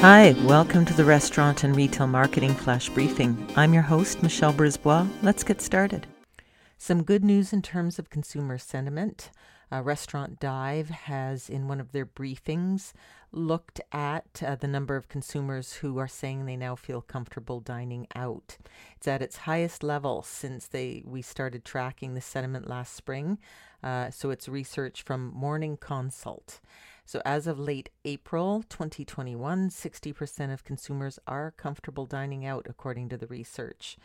Hi, welcome to the Restaurant and Retail Marketing Flash Briefing. I'm your host, Michelle Brisbois. Let's get started. Some good news in terms of consumer sentiment. Uh, Restaurant Dive has, in one of their briefings, looked at uh, the number of consumers who are saying they now feel comfortable dining out. It's at its highest level since they we started tracking the sentiment last spring. Uh, so it's research from Morning Consult. So, as of late April 2021, 60% of consumers are comfortable dining out, according to the research.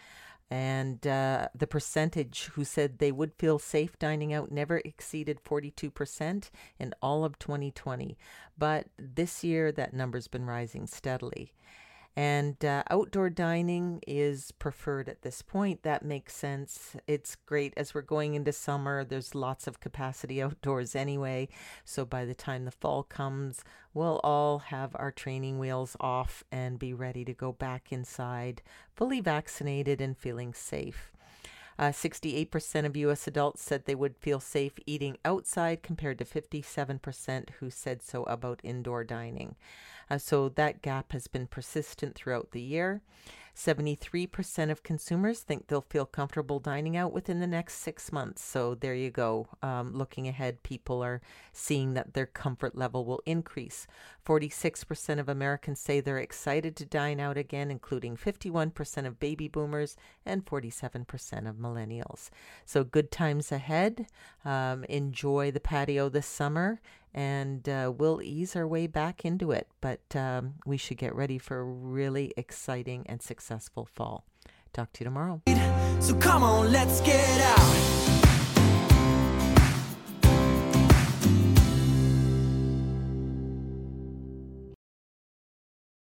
And uh, the percentage who said they would feel safe dining out never exceeded 42% in all of 2020. But this year, that number's been rising steadily. And uh, outdoor dining is preferred at this point. That makes sense. It's great as we're going into summer. There's lots of capacity outdoors anyway. So by the time the fall comes, we'll all have our training wheels off and be ready to go back inside, fully vaccinated and feeling safe. Uh, 68% of U.S. adults said they would feel safe eating outside, compared to 57% who said so about indoor dining. Uh, so that gap has been persistent throughout the year. 73% of consumers think they'll feel comfortable dining out within the next six months. So there you go. Um, looking ahead, people are seeing that their comfort level will increase. 46% of Americans say they're excited to dine out again, including 51% of baby boomers and 47% of millennials. So good times ahead. Um, enjoy the patio this summer and uh, we'll ease our way back into it. But um, we should get ready for a really exciting and successful fall. Talk to you tomorrow. So come on, let's get out.